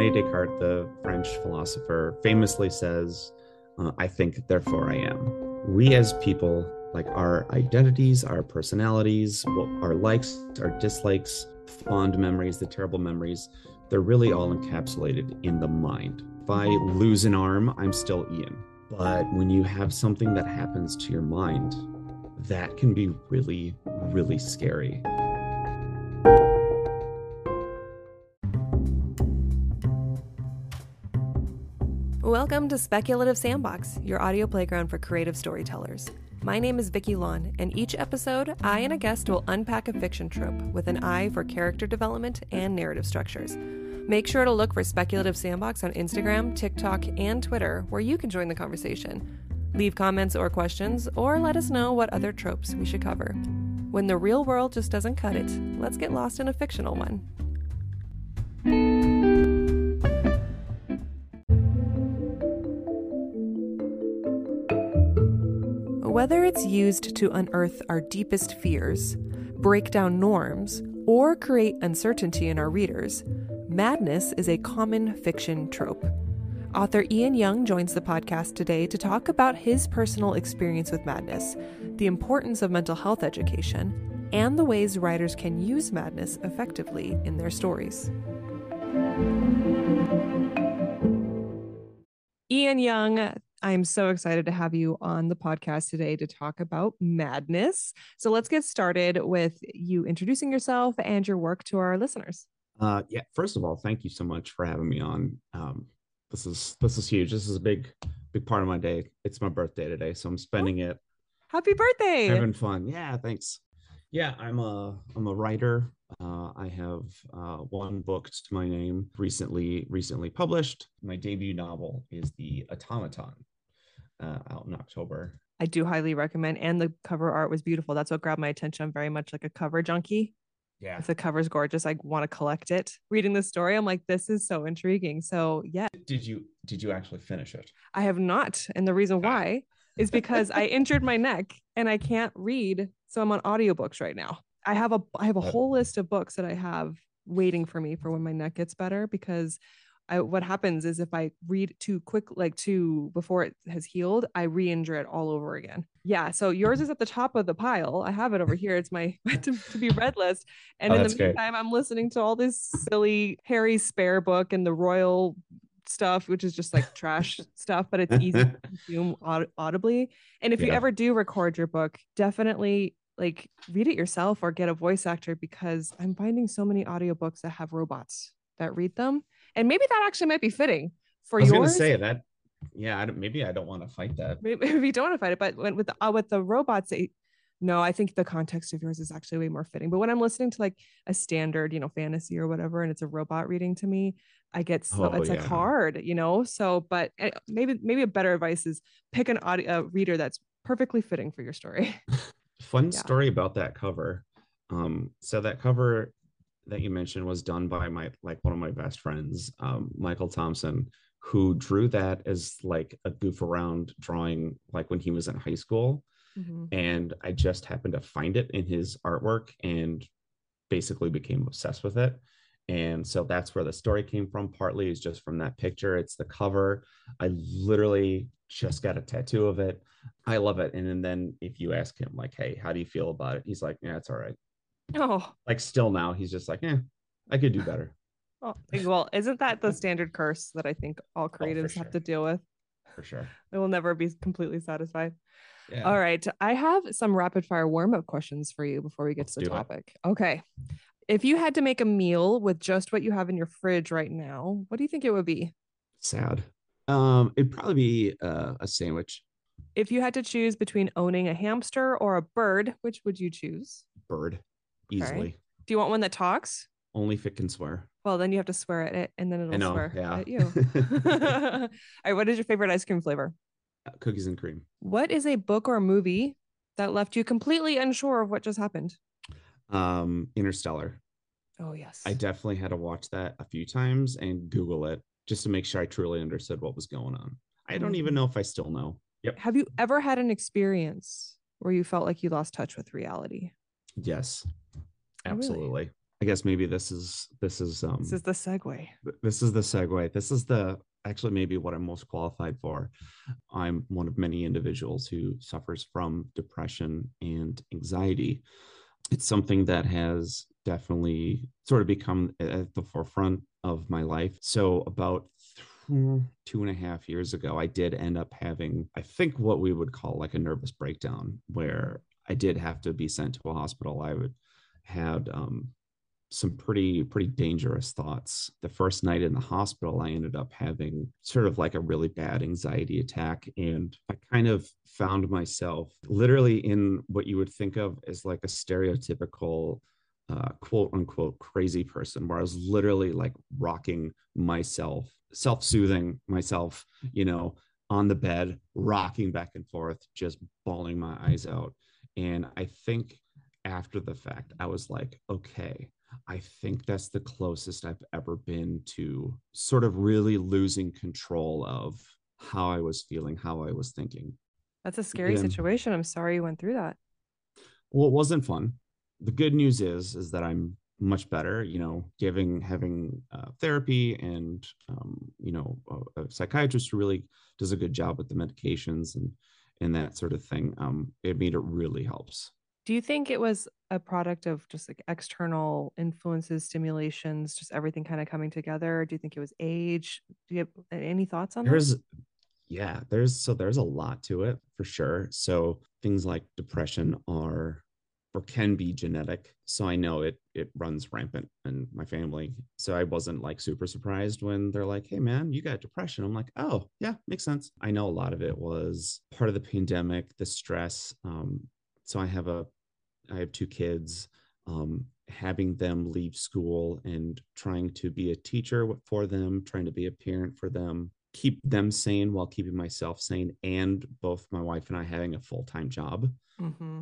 Rene Descartes, the French philosopher, famously says, uh, I think, therefore I am. We as people, like our identities, our personalities, our likes, our dislikes, fond memories, the terrible memories, they're really all encapsulated in the mind. If I lose an arm, I'm still Ian. But when you have something that happens to your mind, that can be really, really scary. Welcome to Speculative Sandbox, your audio playground for creative storytellers. My name is Vicki Lawn, and each episode, I and a guest will unpack a fiction trope with an eye for character development and narrative structures. Make sure to look for Speculative Sandbox on Instagram, TikTok, and Twitter, where you can join the conversation. Leave comments or questions, or let us know what other tropes we should cover. When the real world just doesn't cut it, let's get lost in a fictional one. Whether it's used to unearth our deepest fears, break down norms, or create uncertainty in our readers, madness is a common fiction trope. Author Ian Young joins the podcast today to talk about his personal experience with madness, the importance of mental health education, and the ways writers can use madness effectively in their stories. Ian Young, I'm so excited to have you on the podcast today to talk about madness. So let's get started with you introducing yourself and your work to our listeners. Uh, yeah, first of all, thank you so much for having me on. Um, this is this is huge. This is a big big part of my day. It's my birthday today, so I'm spending oh, it. Happy birthday! Having fun. Yeah, thanks. Yeah, I'm a I'm a writer. Uh, I have uh, one book to my name recently recently published. My debut novel is The Automaton, uh, out in October. I do highly recommend, and the cover art was beautiful. That's what grabbed my attention. I'm very much like a cover junkie. Yeah, if the cover's gorgeous, I want to collect it. Reading the story, I'm like, this is so intriguing. So yeah. Did you did you actually finish it? I have not, and the reason why is because I injured my neck and I can't read, so I'm on audiobooks right now. I have a I have a whole list of books that I have waiting for me for when my neck gets better because I, what happens is if I read too quick, like too before it has healed, I re-injure it all over again. Yeah. So yours mm-hmm. is at the top of the pile. I have it over here. It's my to, to be read list. And oh, in the meantime, great. I'm listening to all this silly Harry Spare book and the Royal stuff, which is just like trash stuff, but it's easy to consume aud- audibly. And if yeah. you ever do record your book, definitely like read it yourself or get a voice actor because I'm finding so many audiobooks that have robots that read them and maybe that actually might be fitting for I was. Going to say that. Yeah, I maybe I don't want to fight that. Maybe, maybe you don't want to fight it, but when, with the, uh, with the robots, they, no, I think the context of yours is actually way more fitting. But when I'm listening to like a standard, you know, fantasy or whatever, and it's a robot reading to me, I get so oh, it's yeah. like hard, you know. So, but eh, maybe maybe a better advice is pick an audio reader that's perfectly fitting for your story. Fun yeah. story about that cover. Um, so that cover that you mentioned was done by my like one of my best friends, um, Michael Thompson, who drew that as like a goof around drawing, like when he was in high school. Mm-hmm. And I just happened to find it in his artwork and basically became obsessed with it. And so that's where the story came from. Partly is just from that picture. It's the cover. I literally just got a tattoo of it. I love it. And, and then if you ask him, like, hey, how do you feel about it? He's like, yeah, it's all right. Oh, like still now he's just like, yeah, I could do better. Oh, well, isn't that the standard curse that I think all oh, creatives oh, sure. have to deal with? For sure. They will never be completely satisfied. Yeah. All right. I have some rapid fire warm up questions for you before we get Let's to the topic. It. Okay. If you had to make a meal with just what you have in your fridge right now, what do you think it would be? Sad. Um, it'd probably be uh, a sandwich. If you had to choose between owning a hamster or a bird, which would you choose? Bird easily. Okay. Do you want one that talks? Only if it can swear. Well, then you have to swear at it, and then it'll know, swear yeah. at you. All right. What is your favorite ice cream flavor? Uh, cookies and cream. What is a book or movie that left you completely unsure of what just happened? Um, Interstellar. Oh yes. I definitely had to watch that a few times and Google it just to make sure I truly understood what was going on. I don't even mm-hmm. know if I still know. Yep. Have you ever had an experience where you felt like you lost touch with reality? Yes. Absolutely. Really? I guess maybe this is this is um This is the segue. this is the segue. This is the actually maybe what I'm most qualified for. I'm one of many individuals who suffers from depression and anxiety. It's something that has definitely sort of become at the forefront of my life. So about two and a half years ago, I did end up having, I think, what we would call like a nervous breakdown, where I did have to be sent to a hospital. I would had um, some pretty pretty dangerous thoughts. The first night in the hospital, I ended up having sort of like a really bad anxiety attack, and I kind of found myself literally in what you would think of as like a stereotypical uh, quote unquote crazy person, where I was literally like rocking myself, self soothing myself, you know, on the bed, rocking back and forth, just bawling my eyes out. And I think after the fact, I was like, okay, I think that's the closest I've ever been to sort of really losing control of how I was feeling, how I was thinking. That's a scary yeah. situation. I'm sorry you went through that. Well, it wasn't fun. The good news is is that I'm much better. You know, giving having uh, therapy and um, you know a, a, psychiatrist who really does a good job with the medications and and that sort of thing. Um, it made it really helps. Do you think it was a product of just like external influences, stimulations, just everything kind of coming together? Do you think it was age? Do you have any thoughts on there's, that? Yeah, there's so there's a lot to it for sure. So things like depression are or can be genetic. So I know it it runs rampant in my family. So I wasn't like super surprised when they're like, "Hey man, you got depression." I'm like, "Oh, yeah, makes sense." I know a lot of it was part of the pandemic, the stress. Um, so I have a I have two kids. Um, having them leave school and trying to be a teacher for them, trying to be a parent for them, keep them sane while keeping myself sane, and both my wife and I having a full time job. Mm-hmm.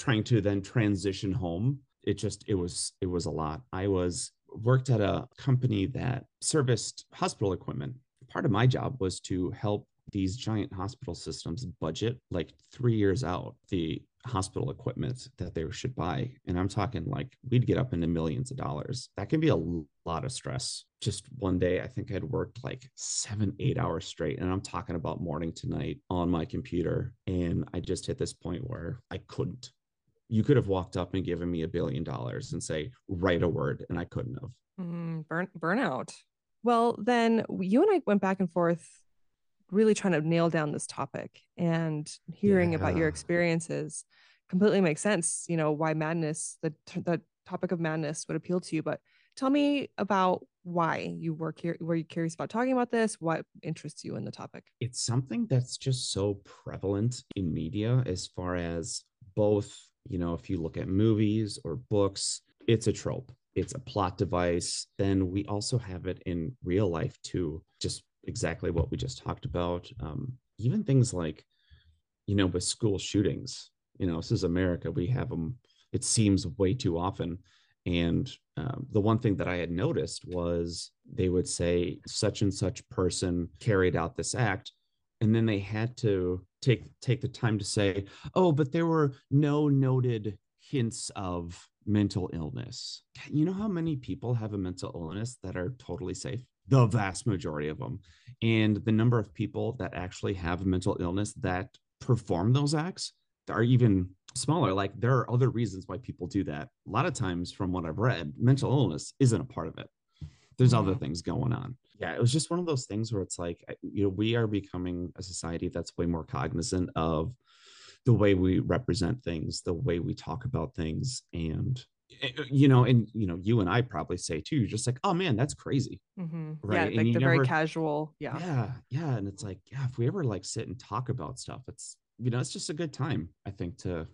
Trying to then transition home. It just it was it was a lot. I was worked at a company that serviced hospital equipment. Part of my job was to help these giant hospital systems budget like three years out the hospital equipment that they should buy. And I'm talking like we'd get up into millions of dollars. That can be a lot of stress. Just one day, I think I'd worked like seven, eight hours straight. And I'm talking about morning to night on my computer. And I just hit this point where I couldn't. You could have walked up and given me a billion dollars and say, write a word, and I couldn't have. Mm, burn, burnout. Well, then you and I went back and forth really trying to nail down this topic and hearing yeah. about your experiences completely makes sense you know why madness the the topic of madness would appeal to you but tell me about why you were here were you curious about talking about this what interests you in the topic it's something that's just so prevalent in media as far as both you know if you look at movies or books it's a trope it's a plot device then we also have it in real life too just exactly what we just talked about. Um, even things like, you know, with school shootings, you know, this is America. We have them, it seems, way too often. And um, the one thing that I had noticed was they would say such and such person carried out this act, and then they had to take take the time to say, "Oh, but there were no noted hints of mental illness." You know how many people have a mental illness that are totally safe? the vast majority of them. And the number of people that actually have a mental illness that perform those acts are even smaller. Like there are other reasons why people do that. A lot of times, from what I've read, mental illness isn't a part of it. There's other things going on. Yeah, it was just one of those things where it's like, you know, we are becoming a society that's way more cognizant of the way we represent things, the way we talk about things. And Eh, eh, you know, and you know, you and I probably say too, you're just like, oh man, that's crazy. Mm-hmm. Right. Yeah, like the never, very casual. Yeah. Yeah. Yeah. And it's like, yeah, if we ever like sit and talk about stuff, it's you know, it's just a good time, I think, to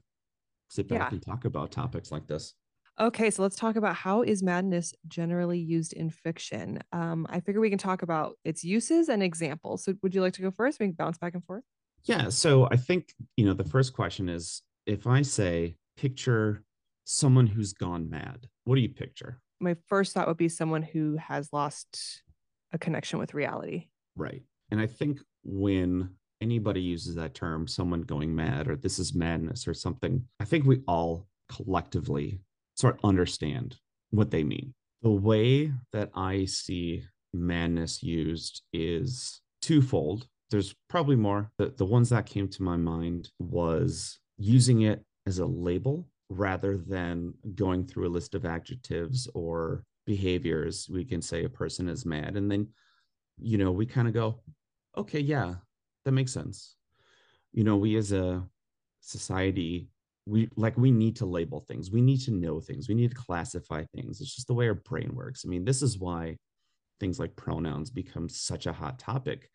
sit back yeah. and talk about topics like this. Okay, so let's talk about how is madness generally used in fiction. Um, I figure we can talk about its uses and examples. So, would you like to go first? We can bounce back and forth. Yeah. So, I think you know the first question is if I say picture someone who's gone mad? What do you picture? My first thought would be someone who has lost a connection with reality. Right. And I think when anybody uses that term, someone going mad or this is madness or something, I think we all collectively sort of understand what they mean. The way that I see madness used is twofold. There's probably more. The, the ones that came to my mind was using it as a label rather than going through a list of adjectives or behaviors. We can say a person is mad. And then, you know, we kind of go, okay, yeah, that makes sense. You know, we as a society we like we need to label things. We need to know things. We need to classify things. It's just the way our brain works. I mean this is why things like pronouns become such a hot topic.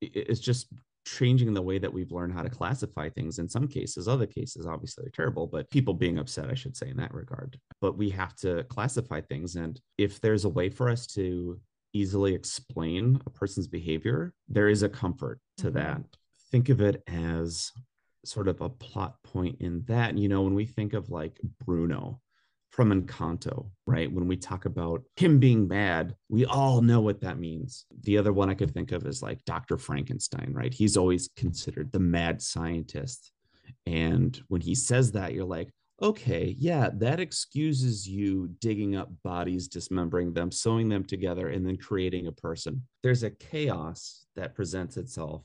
It's just changing the way that we've learned how to classify things. In some cases other cases obviously are terrible but people being upset i should say in that regard. But we have to classify things. And if there's a way for us to easily explain a person's behavior there is a comfort to mm-hmm. that. Think of it as sort of a plot point in that. You know, when we think of like Bruno from Encanto, right? When we talk about him being mad, we all know what that means. The other one I could think of is like Dr. Frankenstein, right? He's always considered the mad scientist. And when he says that, you're like, okay, yeah, that excuses you digging up bodies, dismembering them, sewing them together, and then creating a person. There's a chaos that presents itself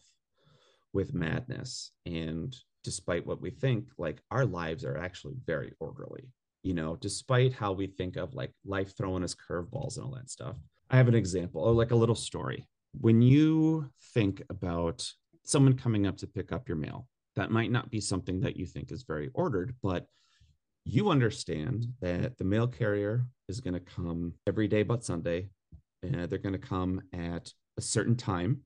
with madness. And despite what we think, like our lives are actually very orderly, you know, despite how we think of like life throwing us curveballs and all that stuff. I have an example or like a little story. When you think about someone coming up to pick up your mail, that might not be something that you think is very ordered, but you understand that the mail carrier is going to come every day but Sunday. And they're going to come at a certain time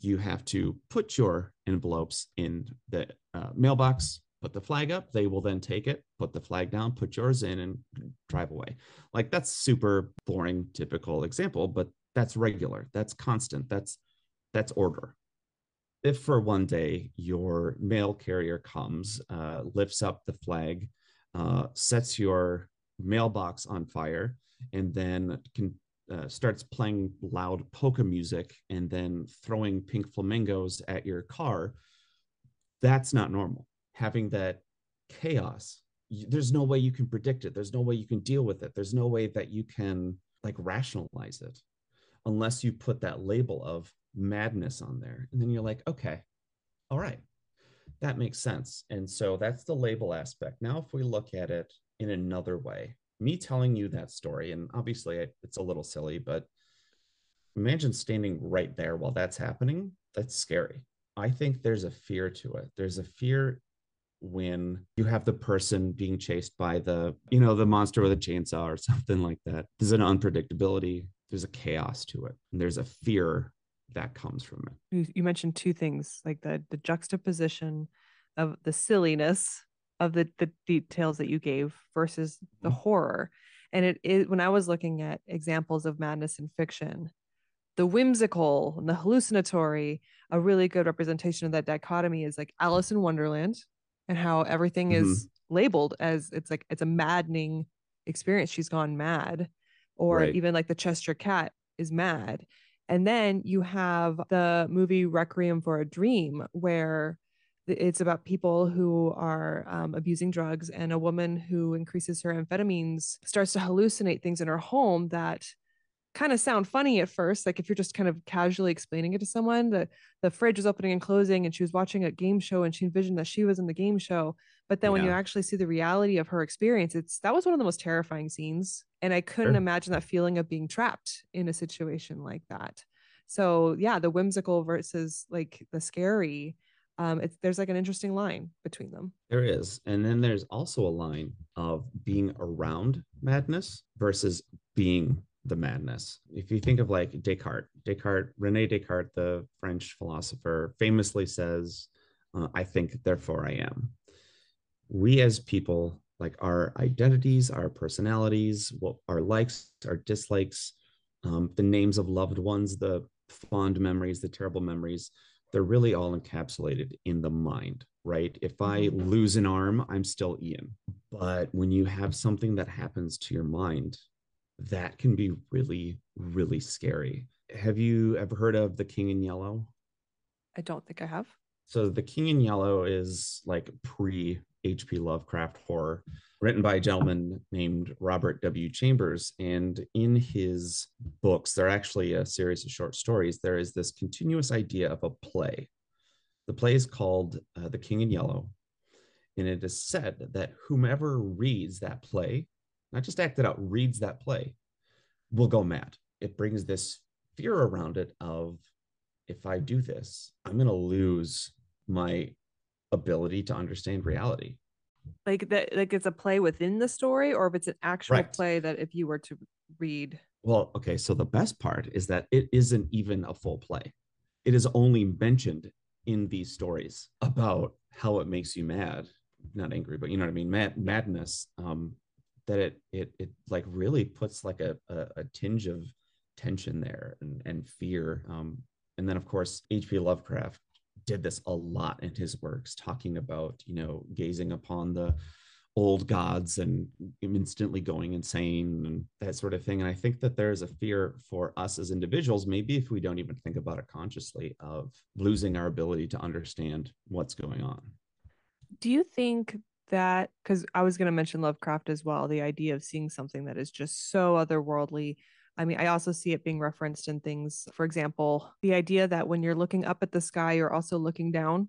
you have to put your envelopes in the uh, mailbox, put the flag up. They will then take it, put the flag down, put yours in, and drive away. Like that's super boring, typical example, but that's regular. That's constant. That's that's order. If for one day your mail carrier comes, uh, lifts up the flag, uh, sets your mailbox on fire, and then can uh, starts playing loud polka music and then throwing pink flamingos at your car, that's not normal. Having that chaos, there's no way you can predict it. There's no way you can deal with it. There's no way that you can like rationalize it unless you put that label of madness on there. And then you're like, okay, all right, that makes sense. And so that's the label aspect. Now, if we look at it in another way, me telling you that story, and obviously it's a little silly, but imagine standing right there while that's happening. That's scary. I think there's a fear to it. There's a fear when you have the person being chased by the, you know, the monster with a chainsaw or something like that. There's an unpredictability, there's a chaos to it, and there's a fear that comes from it. You, you mentioned two things like the the juxtaposition of the silliness of the the details that you gave versus the mm-hmm. horror and it is when i was looking at examples of madness in fiction the whimsical and the hallucinatory a really good representation of that dichotomy is like alice in wonderland and how everything mm-hmm. is labeled as it's like it's a maddening experience she's gone mad or right. even like the cheshire cat is mad and then you have the movie requiem for a dream where it's about people who are um, abusing drugs and a woman who increases her amphetamines starts to hallucinate things in her home that kind of sound funny at first like if you're just kind of casually explaining it to someone the the fridge was opening and closing and she was watching a game show and she envisioned that she was in the game show but then yeah. when you actually see the reality of her experience it's that was one of the most terrifying scenes and i couldn't sure. imagine that feeling of being trapped in a situation like that so yeah the whimsical versus like the scary um, it's there's like an interesting line between them. There is, and then there's also a line of being around madness versus being the madness. If you think of like Descartes, Descartes, Rene Descartes, the French philosopher, famously says, uh, "I think, therefore I am." We as people, like our identities, our personalities, what our likes, our dislikes, um, the names of loved ones, the fond memories, the terrible memories they're really all encapsulated in the mind, right? If I mm-hmm. lose an arm, I'm still Ian. But when you have something that happens to your mind, that can be really, really scary. Have you ever heard of The King in Yellow? I don't think I have. So The King in Yellow is like pre H.P. Lovecraft horror, written by a gentleman named Robert W. Chambers. And in his books, they're actually a series of short stories. There is this continuous idea of a play. The play is called uh, The King in Yellow. And it is said that whomever reads that play, not just act it out, reads that play, will go mad. It brings this fear around it of if I do this, I'm going to lose my ability to understand reality. Like that, like it's a play within the story, or if it's an actual right. play that if you were to read. Well, okay. So the best part is that it isn't even a full play. It is only mentioned in these stories about how it makes you mad, not angry, but you know what I mean, mad madness. Um, that it it it like really puts like a a, a tinge of tension there and, and fear. Um, and then of course H.P. Lovecraft did this a lot in his works, talking about, you know, gazing upon the old gods and instantly going insane and that sort of thing. And I think that there is a fear for us as individuals, maybe if we don't even think about it consciously, of losing our ability to understand what's going on. Do you think that, because I was going to mention Lovecraft as well, the idea of seeing something that is just so otherworldly. I mean, I also see it being referenced in things, for example, the idea that when you're looking up at the sky, you're also looking down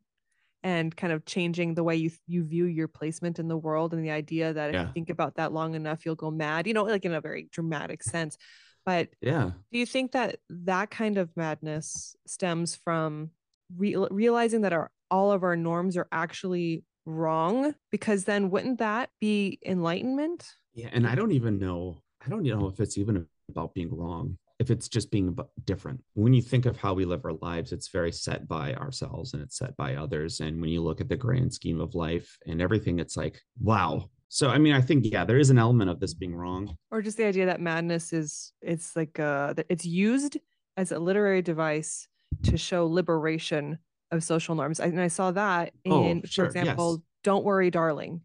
and kind of changing the way you you view your placement in the world and the idea that yeah. if you think about that long enough you'll go mad you know like in a very dramatic sense. But yeah. do you think that that kind of madness stems from re- realizing that our all of our norms are actually wrong because then wouldn't that be enlightenment? Yeah and i don't even know i don't know if it's even about being wrong if it's just being different. When you think of how we live our lives it's very set by ourselves and it's set by others and when you look at the grand scheme of life and everything it's like wow. So i mean i think yeah there is an element of this being wrong. Or just the idea that madness is it's like uh it's used as a literary device to show liberation of social norms and i saw that oh, in oh, sure, for example yes. don't worry darling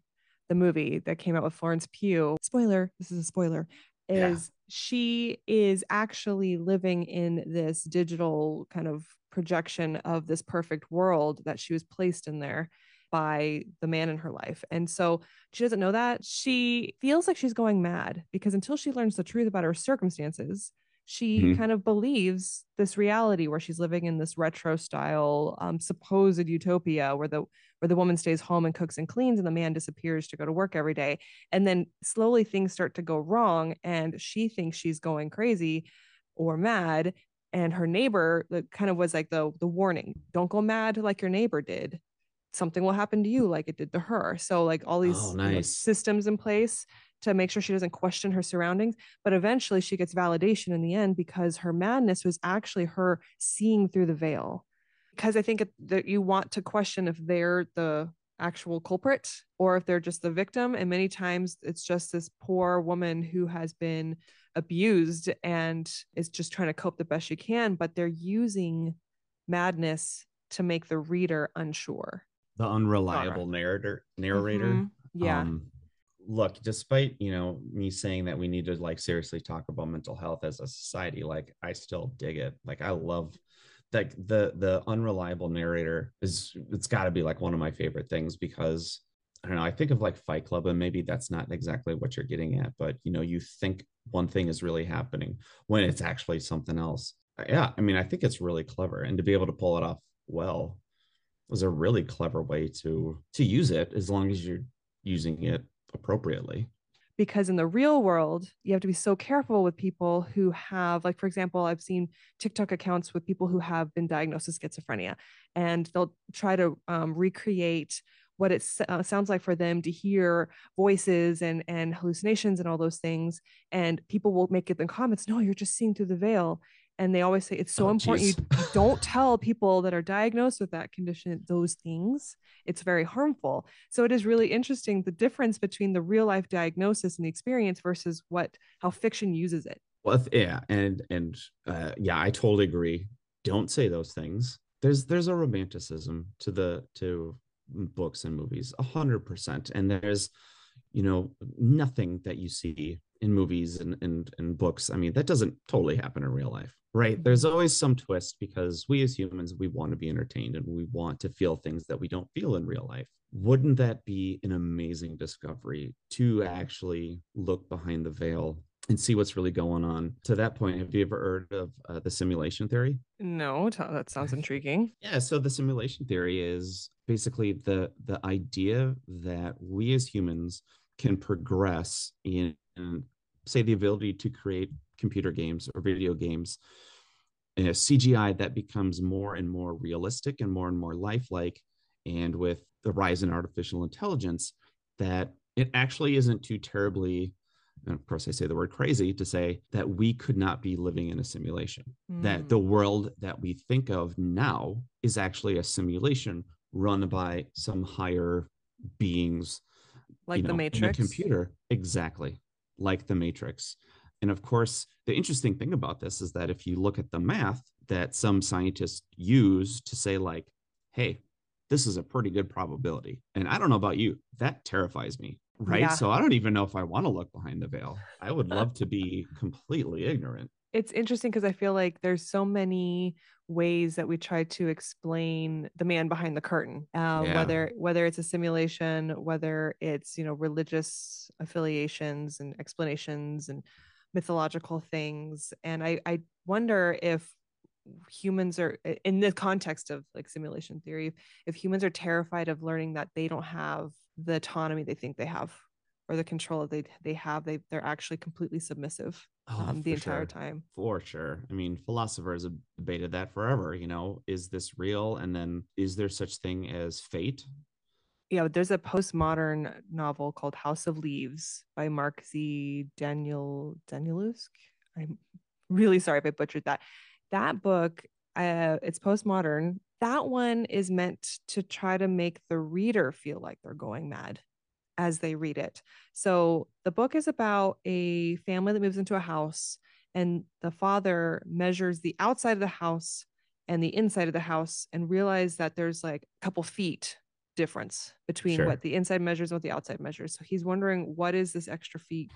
the movie that came out with florence pugh spoiler this is a spoiler is she is actually living in this digital kind of projection of this perfect world that she was placed in there by the man in her life. And so she doesn't know that. She feels like she's going mad because until she learns the truth about her circumstances, she mm-hmm. kind of believes this reality where she's living in this retro style um, supposed utopia where the where the woman stays home and cooks and cleans and the man disappears to go to work every day and then slowly things start to go wrong and she thinks she's going crazy or mad and her neighbor kind of was like the the warning don't go mad like your neighbor did something will happen to you like it did to her so like all these oh, nice. you know, systems in place to make sure she doesn't question her surroundings. But eventually she gets validation in the end because her madness was actually her seeing through the veil. Because I think that you want to question if they're the actual culprit or if they're just the victim. And many times it's just this poor woman who has been abused and is just trying to cope the best she can, but they're using madness to make the reader unsure. The unreliable narrator narrator. Mm-hmm. Yeah. Um, look despite you know me saying that we need to like seriously talk about mental health as a society like i still dig it. Like i love like the the unreliable narrator is it's got to be like one of my favorite things because i don't know i think of like fight club and maybe that's not exactly what you're getting at but you know you think one thing is really happening when it's actually something else. Uh, yeah i mean i think it's really clever and to be able to pull it off well was a really clever way to to use it as long as you're using it appropriately. Because in the real world you have to be so careful with people who have like for example i've seen tiktok accounts with people who have been diagnosed with schizophrenia and they'll try to um, recreate what it uh, sounds like for them to hear voices and and hallucinations and all those things and people will make it in comments no you're just seeing through the veil and they always say it's so oh, important you, you don't tell people that are diagnosed with that condition those things. It's very harmful. So it is really interesting the difference between the real life diagnosis and the experience versus what how fiction uses it. Well yeah and and uh, yeah i totally agree. Don't say those things. There's there's a romanticism to the to books and movies a hundred percent. And there's you know nothing that you see in movies and, and and books i mean that doesn't totally happen in real life right? There's always some twist because we as humans we want to be entertained and we want to feel things that we don't feel in real life. Wouldn't that be an amazing discovery to actually look behind the veil and see what's really going on? To that point have you ever heard of uh, the simulation theory? No that sounds intriguing. Yeah so the simulation theory is basically the the idea that we as humans can progress in, in say the ability to create computer games or video games a cgi that becomes more and more realistic and more and more lifelike and with the rise in artificial intelligence that it actually isn't too terribly and of course i say the word crazy to say that we could not be living in a simulation. Mm. that the world that we think of now is actually a simulation run by some higher beings like you know, the matrix? computer. Exactly like the matrix and of course the interesting thing about this is that if you look at the math that some scientists use to say like hey this is a pretty good probability. And I don't know about you, that terrifies me. Right. Yeah. So I don't even know if I want to look behind the veil. I would love to be completely ignorant. It's interesting because I feel like there's so many ways that we try to explain the man behind the curtain uh, yeah. whether whether it's a simulation whether it's you know religious affiliations and explanations and mythological things and i i wonder if humans are in the context of like simulation theory if humans are terrified of learning that they don't have the autonomy they think they have or the control they they have they they're actually completely submissive oh, um, the entire sure. time. For sure. I mean philosophers have debated that forever you know is this real? And then is there such thing as fate? Yeah there's a postmodern novel called house of leaves by mark z. Daniel danielewski? I'm really sorry if i butchered that. That book uh, it's postmodern. That one is meant to try to make the reader feel like they're going mad as they read it. So the book is about a family that moves into a house and the father measures the outside of the house and the inside of the house and realize that there's like a couple feet difference between sure. what the inside measures and what the outside measures. So he's wondering what is this extra feet?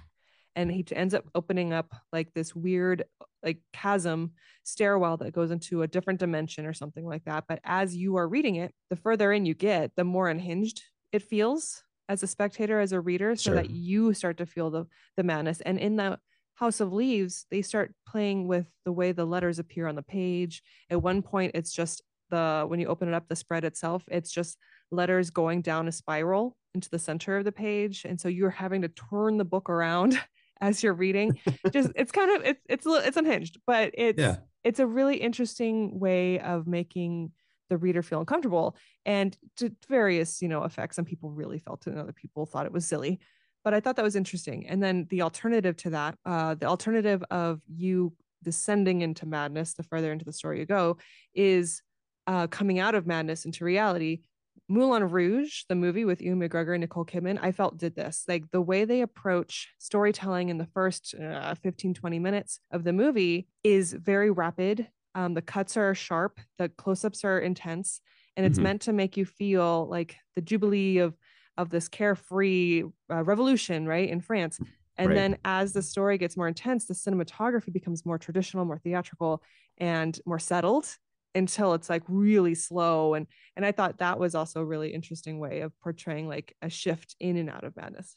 And he ends up opening up like this weird like chasm stairwell that goes into a different dimension or something like that. But as you are reading it the further in you get the more unhinged it feels as a spectator as a reader so sure. that you start to feel the the madness and in the house of leaves they start playing with the way the letters appear on the page at one point it's just the when you open it up the spread itself it's just letters going down a spiral into the center of the page and so you're having to turn the book around as you're reading. Just it's kind of it's it's it's unhinged, but it's yeah. it's a really interesting way of making the reader feel uncomfortable and to various you know effects. Some people really felt it, and other people thought it was silly. But I thought that was interesting. And then the alternative to that, uh, the alternative of you descending into madness the further into the story you go, is uh, coming out of madness into reality Moulin Rouge, the movie with Ewan McGregor and Nicole Kidman, I felt did this. Like the way they approach storytelling in the first uh, 15, 20 minutes of the movie is very rapid. Um, the cuts are sharp, the close ups are intense, and it's mm-hmm. meant to make you feel like the jubilee of of this carefree uh, revolution, right, in France. And right. then as the story gets more intense, the cinematography becomes more traditional, more theatrical, and more settled until it's like really slow and and i thought that was also a really interesting way of portraying like a shift in and out of madness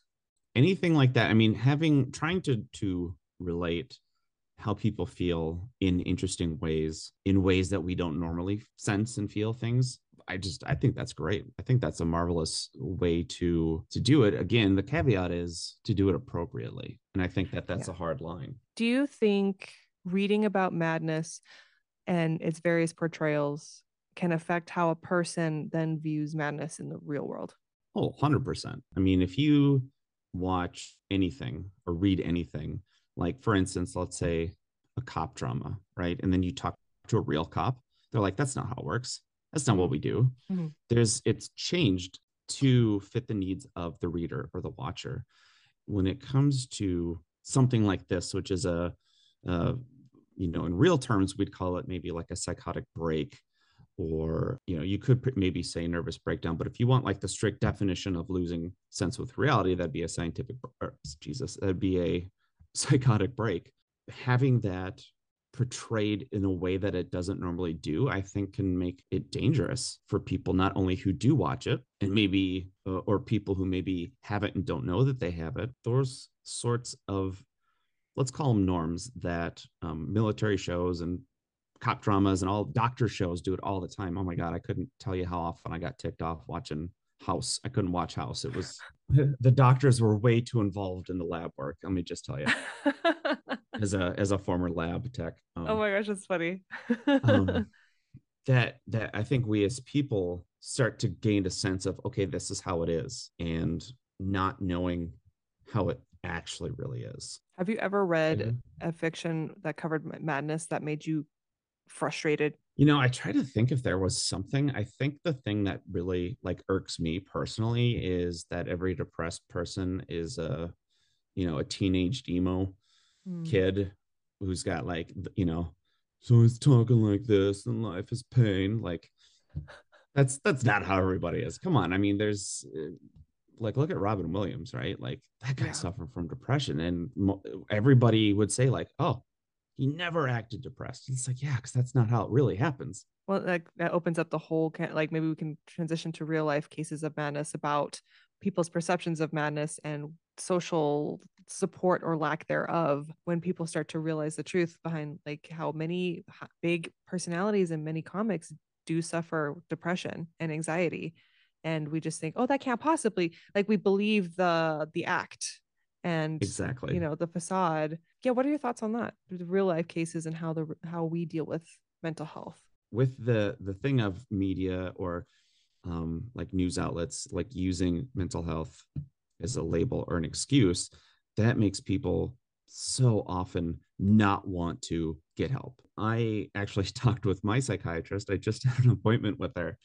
anything like that i mean having trying to to relate how people feel in interesting ways in ways that we don't normally sense and feel things i just i think that's great i think that's a marvelous way to to do it again the caveat is to do it appropriately and i think that that's yeah. a hard line do you think reading about madness and its various portrayals can affect how a person then views madness in the real world. Oh, 100%. I mean, if you watch anything or read anything, like for instance, let's say a cop drama, right? And then you talk to a real cop, they're like, that's not how it works. That's not what we do. Mm-hmm. There's, it's changed to fit the needs of the reader or the watcher. When it comes to something like this, which is a, a you know in real terms we'd call it maybe like a psychotic break or you know you could maybe say nervous breakdown but if you want like the strict definition of losing sense with reality that'd be a scientific or, jesus that'd be a psychotic break having that portrayed in a way that it doesn't normally do, I think can make it dangerous for people not only who do watch it and maybe uh, or people who maybe haven't and don't know that they have it. Those sorts of let's call them norms that um, military shows and cop dramas and all doctor shows do it all the time. Oh my god, I couldn't tell you how often I got ticked off watching House. I couldn't watch House. It was the doctors were way too involved in the lab work. Let me just tell you. as a as a former lab tech. Um, oh my gosh, that's funny. um, that that I think we as people start to gain a sense of okay, this is how it is, and not knowing how it actually really is. Have you ever read mm-hmm. a fiction that covered madness that made you frustrated? You know, I try to think if there was something. I think the thing that really like irks me personally is that every depressed person is a, you know, a teenage emo mm. kid who's got like, you know, so he's talking like this and life is pain. Like that's that's not how everybody is. Come on. I mean, there's uh, like look at Robin Williams, right? Like that guy yeah. suffered from depression and mo- everybody would say like, "Oh, he never acted depressed. It's like, yeah, because that's not how it really happens. Well, like that opens up the whole like maybe we can transition to real life cases of madness about people's perceptions of madness and social support or lack thereof when people start to realize the truth behind like how many big personalities and many comics do suffer depression and anxiety and we just think oh that can't possibly like we believe the the act and exactly. you know the facade. Yeah what are your thoughts on that? The real life cases and how the how we deal with mental health. With the the thing of media or um, like news outlets like using mental health as a label or an excuse that makes people so often not want to get help. I actually talked with my psychiatrist. I just had an appointment with her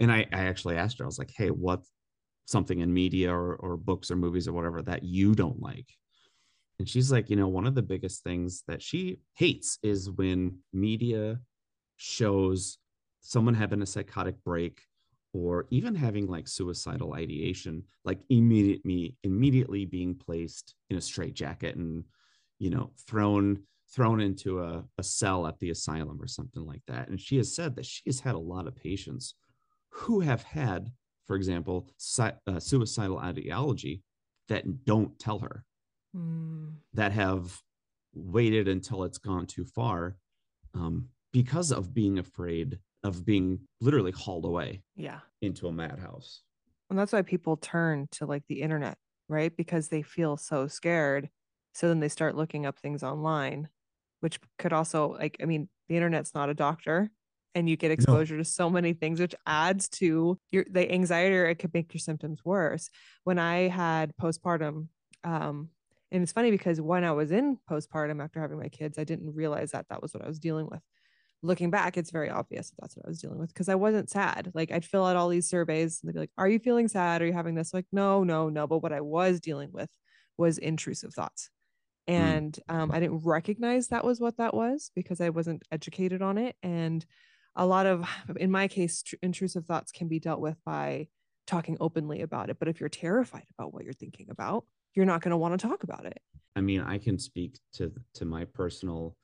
and i, I actually asked her i was like hey what something in media or, or books or movies or whatever that you don't like. And she's like you know one of the biggest things that she hates is when media shows someone having a psychotic break or even having like suicidal ideation like immediately immediately being placed in a straitjacket and you know thrown thrown into a, a cell at the asylum or something like that. And she has said that she has had a lot of patients who have had for example, uh, suicidal ideology that don't tell her, mm. that have waited until it's gone too far um, because of being afraid of being literally hauled away yeah. into a madhouse. And that's why people turn to like the internet right? Because they feel so scared. So then they start looking up things online which could also like i mean the internet's not a doctor and you get exposure no. to so many things which adds to your the anxiety or it could make your symptoms worse. When i had postpartum um and it's funny because when i was in postpartum after having my kids i didn't realize that that was what i was dealing with. Looking back it's very obvious that that's what i was dealing with because i wasn't sad. Like i'd fill out all these surveys and they'd be like are you feeling sad? Are you having this? Like no no no. But what i was dealing with was intrusive thoughts. Mm. and um, i didn't recognize that was what that was because i wasn't educated on it. And a lot of in my case tr- intrusive thoughts can be dealt with by talking openly about it but if you're terrified about what you're thinking about you're not going to want to talk about it. I mean i can speak to to my personal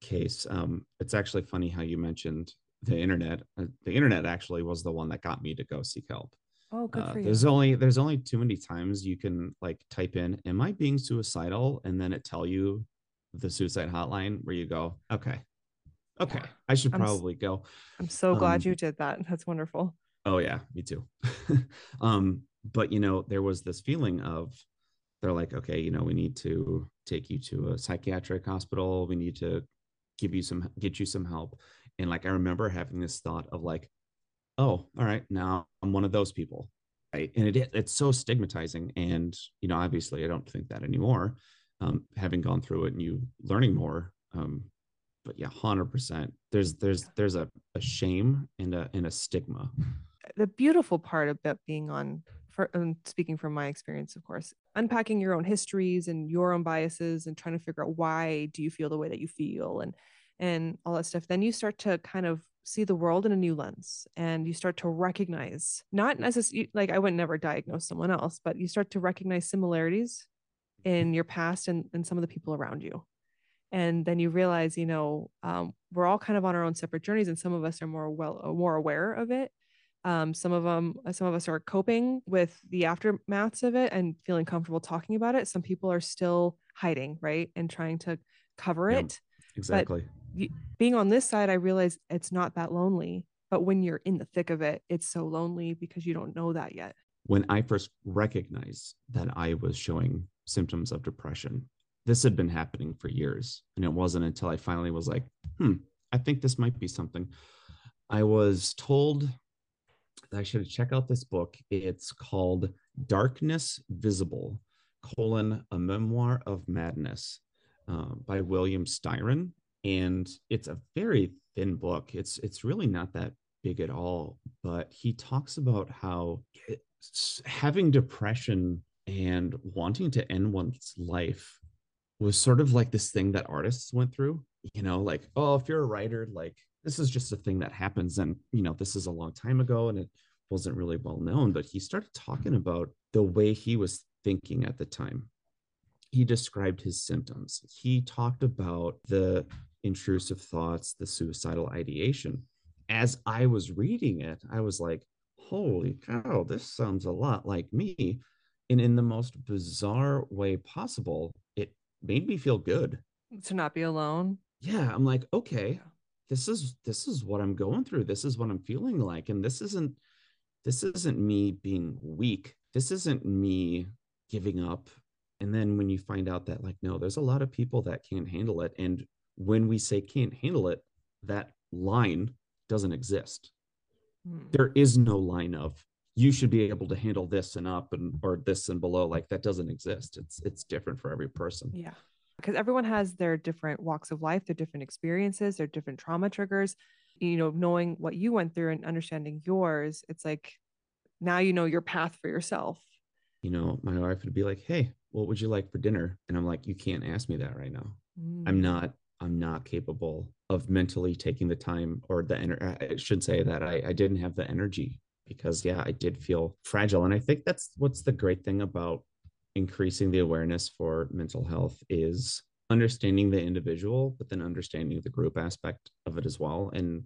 case. Um it's actually funny how you mentioned the internet. Uh, the internet actually was the one that got me to go seek help. Oh good uh, for you. there's only there's only too many times you can like type in am i being suicidal? and then it tell you the suicide hotline where you go okay Okay, yeah. I should probably I'm, go. I'm so glad um, you did that. That's wonderful. Oh yeah, me too. um, but you know, there was this feeling of they're like, okay, you know, we need to take you to a psychiatric hospital. We need to give you some, get you some help. And like, I remember having this thought of like, oh, all right, now I'm one of those people. Right? And it it's so stigmatizing. And you know, obviously, I don't think that anymore. Um, having gone through it and you learning more, um, but yeah, hundred percent. There's there's there's a, a shame and a and a stigma. The beautiful part about being on for um, speaking from my experience, of course, unpacking your own histories and your own biases and trying to figure out why do you feel the way that you feel and and all that stuff, then you start to kind of see the world in a new lens and you start to recognize not necessarily like I would never diagnose someone else, but you start to recognize similarities in your past and, and some of the people around you and then you realize you know um, we're all kind of on our own separate journeys and some of us are more well more aware of it. Um, some of them some of us are coping with the aftermaths of it and feeling comfortable talking about it. Some people are still hiding right and trying to cover Yeah, it. Exactly. y- being on this side i realize it's not that lonely but when you're in the thick of it it's so lonely because you don't know that yet. When I first recognized that I was showing symptoms of depression, this had been happening for years. And it wasn't until I finally was like, hmm, I think this might be something. I was told that I should check out this book. It's called Darkness Visible, colon, a memoir of madness uh, by William Styron. And it's a very thin book. It's it's really not that big at all, but he talks about how having depression and wanting to end one's life was sort of like this thing that artists went through you know like oh if you're a writer like this is just a thing that happens and you know this is a long time ago and it wasn't really well known but he started talking about the way he was thinking at the time. He described his symptoms. He talked about the intrusive thoughts the suicidal ideation. As i was reading it i was like holy cow this sounds a lot like me and in the most bizarre way possible it made me feel good. To not be alone? Yeah i'm like okay this is this is what i'm going through. This is what i'm feeling like. And this isn't this isn't me being weak. This isn't me giving up. And then when you find out that like no there's a lot of people that can't handle it. And when we say can't handle it that line doesn't exist. Hmm. there is no line of you should be able to handle this and up and or this and below like that doesn't exist it's it's different for every person Yeah. Because everyone has their different walks of life, their different experiences, their different trauma triggers. You know, knowing what you went through and understanding yours, it's like now you know your path for yourself. you know my wife would be like hey what would you like for dinner and i'm like you can't ask me that right now i'm Mm. not i'm not capable of mentally taking the time or the energy i should say that I, I didn't have the energy because yeah i did feel fragile and i think that's what's the great thing about increasing the awareness for mental health is understanding the individual but then understanding the group aspect of it as well and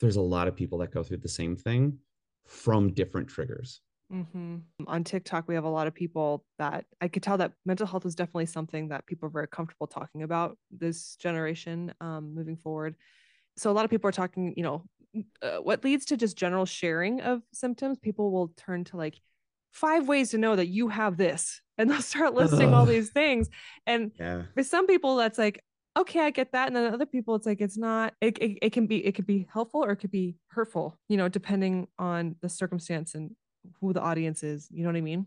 there's a lot of people that go through the same thing from different triggers Mhm. On TikTok, we have a lot of people that I could tell that mental health is definitely something that people are very comfortable talking about this generation um, moving forward. So a lot of people are talking, you know, uh, what leads to just general sharing of symptoms. People will turn to like five ways to know that you have this, and they'll start listing all these things. And yeah for some people, that's like, okay, I get that. And then other people, it's like it's not. It, it it can be it could be helpful or it could be hurtful, you know, depending on the circumstance and who the audience is. You know what I mean?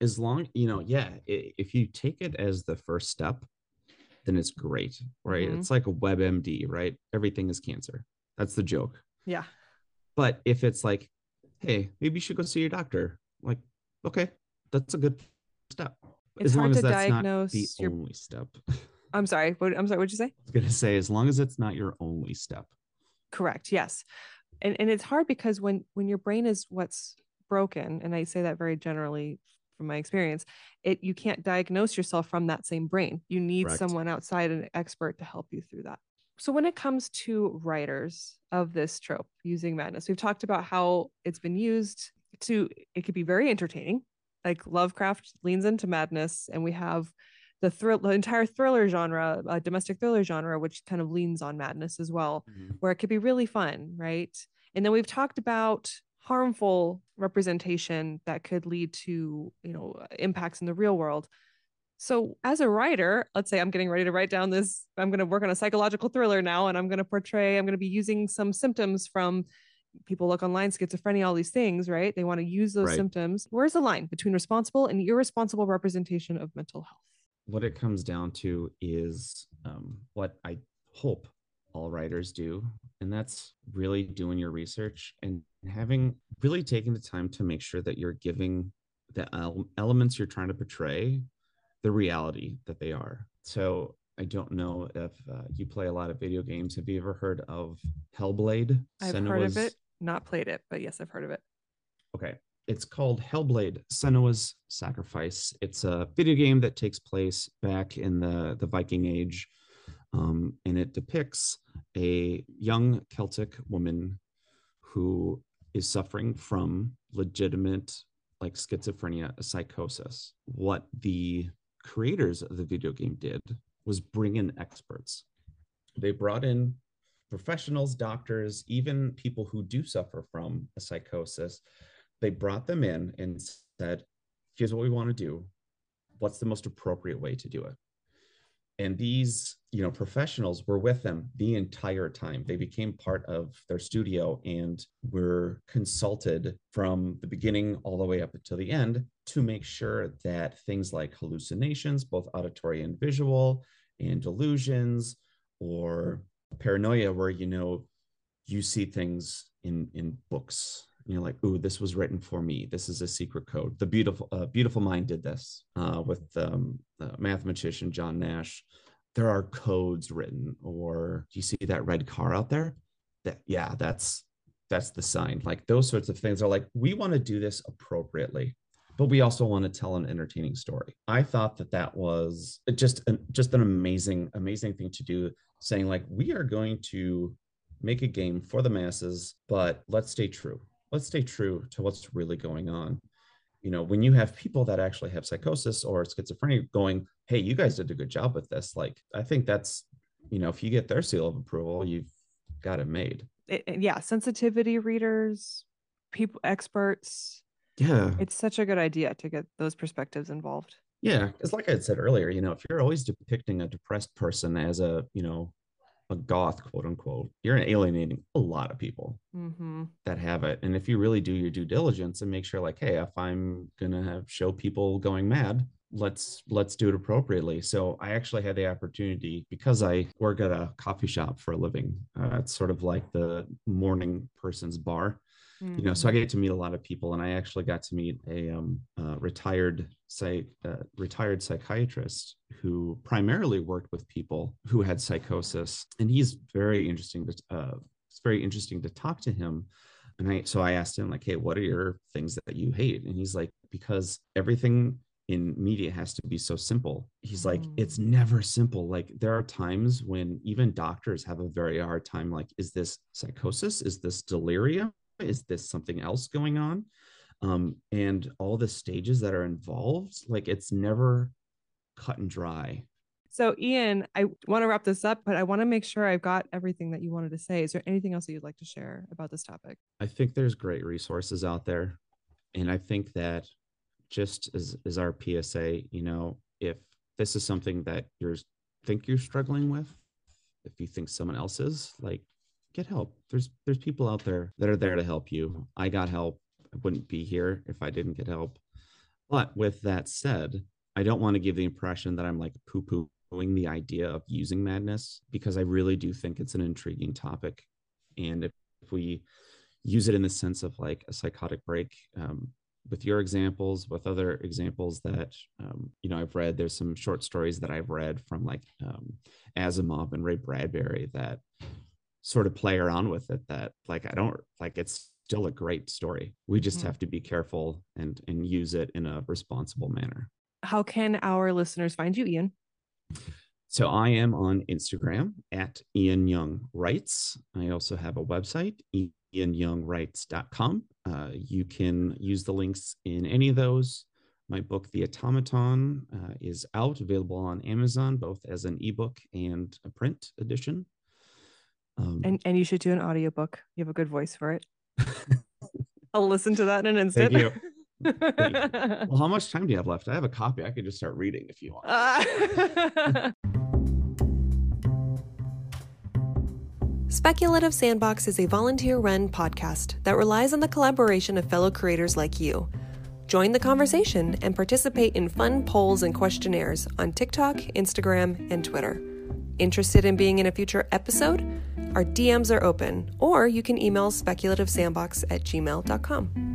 as long you know yeah if you take it as the first step then it's great right Mhm. it's like a webmd right everything is cancer that's the joke Yeah. but if it's like hey maybe you should go see your doctor like okay that's a good step It's as long hard as to that's not the diagnose your- only step I'm sorry. What, I'm sorry. What'd you say? I was gonna say as long as it's not your only step Correct. Yes. And and it's hard because when when your brain is what's broken, and I say that very generally from my experience, it you can't diagnose yourself from that same brain. You need Correct. someone outside an expert to help you through that. So when it comes to writers of this trope using madness, we've talked about how it's been used to it could be very entertaining. Like Lovecraft leans into madness, and we have the thrill, the entire thriller genre, uh, domestic thriller genre, which kind of leans on madness as well where it could be really fun, right? And then we've talked about harmful representation that could lead to, you know, impacts in the real world. So, as a writer, let's say I'm getting ready to write down this, I'm going to work on a psychological thriller now, and I'm going to portray, I'm going to be using some symptoms from people look online, schizophrenia, all these things, right? They want to use those Right. symptoms. Where's the line between responsible and irresponsible representation of mental health? what it comes down to is um, what I hope all writers do, and that's really doing your research and having really taking the time to make sure that you're giving the elements you're trying to portray the reality that they are. So I don't know if uh, you play a lot of video games. Have you ever heard of Hellblade? I've heard of it, not played it, but yes, I've heard of it. Okay. it's called Hellblade: Senua's Sacrifice. It's a video game that takes place back in the the Viking Age, um, and it depicts a young Celtic woman who is suffering from legitimate like schizophrenia, a psychosis. What the creators of the video game did was bring in experts. They brought in professionals, doctors, even people who do suffer from a psychosis. They brought them in and said, here's what we want to do. What's the most appropriate way to do it? And these you know professionals were with them the entire time. They became part of their studio and were consulted from the beginning all the way up until the end to make sure that things like hallucinations both auditory and visual and delusions or paranoia where you know you see things in in books you know like ooh this was written for me. This is a secret code. The beautiful uh, beautiful mind did this uh, with um, the mathematician john nash. There are codes written or do you see that red car out there? That yeah that's that's the sign. Like those sorts of things are like we want to do this appropriately but we also want to tell an entertaining story. I thought that that was just an, just an amazing amazing thing to do saying like we are going to make a game for the masses but let's stay true let's stay true to what's really going on. You know when you have people that actually have psychosis or schizophrenia going hey you guys did a good job with this like i think that's you know if you get their seal of approval you've got it made. It, yeah sensitivity readers people experts. Yeah. It's such a good idea to get those perspectives involved. Yeah because like i said earlier you know if you're always depicting a depressed person as a you know a goth, quote unquote, you're alienating a lot of people mm-hmm. that have it. And if you really do your due diligence and make sure, like, hey, if I'm gonna have show people going mad, let's let's do it appropriately. So I actually had the opportunity because I work at a coffee shop for a living. Uh, it's sort of like the morning person's bar mm-hmm. you know so i mm. get to meet a lot of people and i actually got to meet a um, uh, retired psych, uh, retired psychiatrist who primarily worked with people who had psychosis and he's very interesting to uh, it's very interesting to talk to him and i so i asked him like hey what are your things that you hate and he's like because everything in media has to be so simple. He's like, mm. it's never simple. Like, there are times when even doctors have a very hard time. Like, is this psychosis? Is this delirium? Is this something else going on? Um, and all the stages that are involved like it's never cut and dry. So ian i want to wrap this up but i want to make sure i've got everything that you wanted to say. Is there anything else that you'd like to share about this topic? I think there's great resources out there and i think that just as, as our psa you know if this is something that you're think you're struggling with if you think someone else is like get help. There's there's people out there that are there to help you. I got help. I wouldn't be here if I didn't get help. But with that said, I don't want to give the impression that I'm like poo pooing the idea of using madness because I really do think it's an intriguing topic. And if, if we use it in the sense of like a psychotic break, um, with your examples, with other examples that um, you know I've read, there's some short stories that I've read from like um, Asimov and Ray Bradbury that sort of play around with it that like I don't like it's still a great story. We just mm-hmm. have to be careful and and use it in a responsible manner. How can our listeners find you, Ian? So I am on Instagram at Ian Young Writes. I also have a website, ianyoungwrites.com. Uh, you can use the links in any of those. My book, The Automaton, uh, is out, available on Amazon, both as an ebook and a print edition. Um, and and you should do an audiobook. You have a good voice for it. I'll listen to that in an instant. Thank you. Thank you. Well, how much time do you have left? I have a copy. I could just start reading if you want. Uh- Speculative Sandbox is a volunteer run podcast that relies on the collaboration of fellow creators like you. Join the conversation and participate in fun polls and questionnaires on TikTok, Instagram, and Twitter. Interested in being in a future episode? Our DMs are open, or you can email speculativesandbox at gmail.com.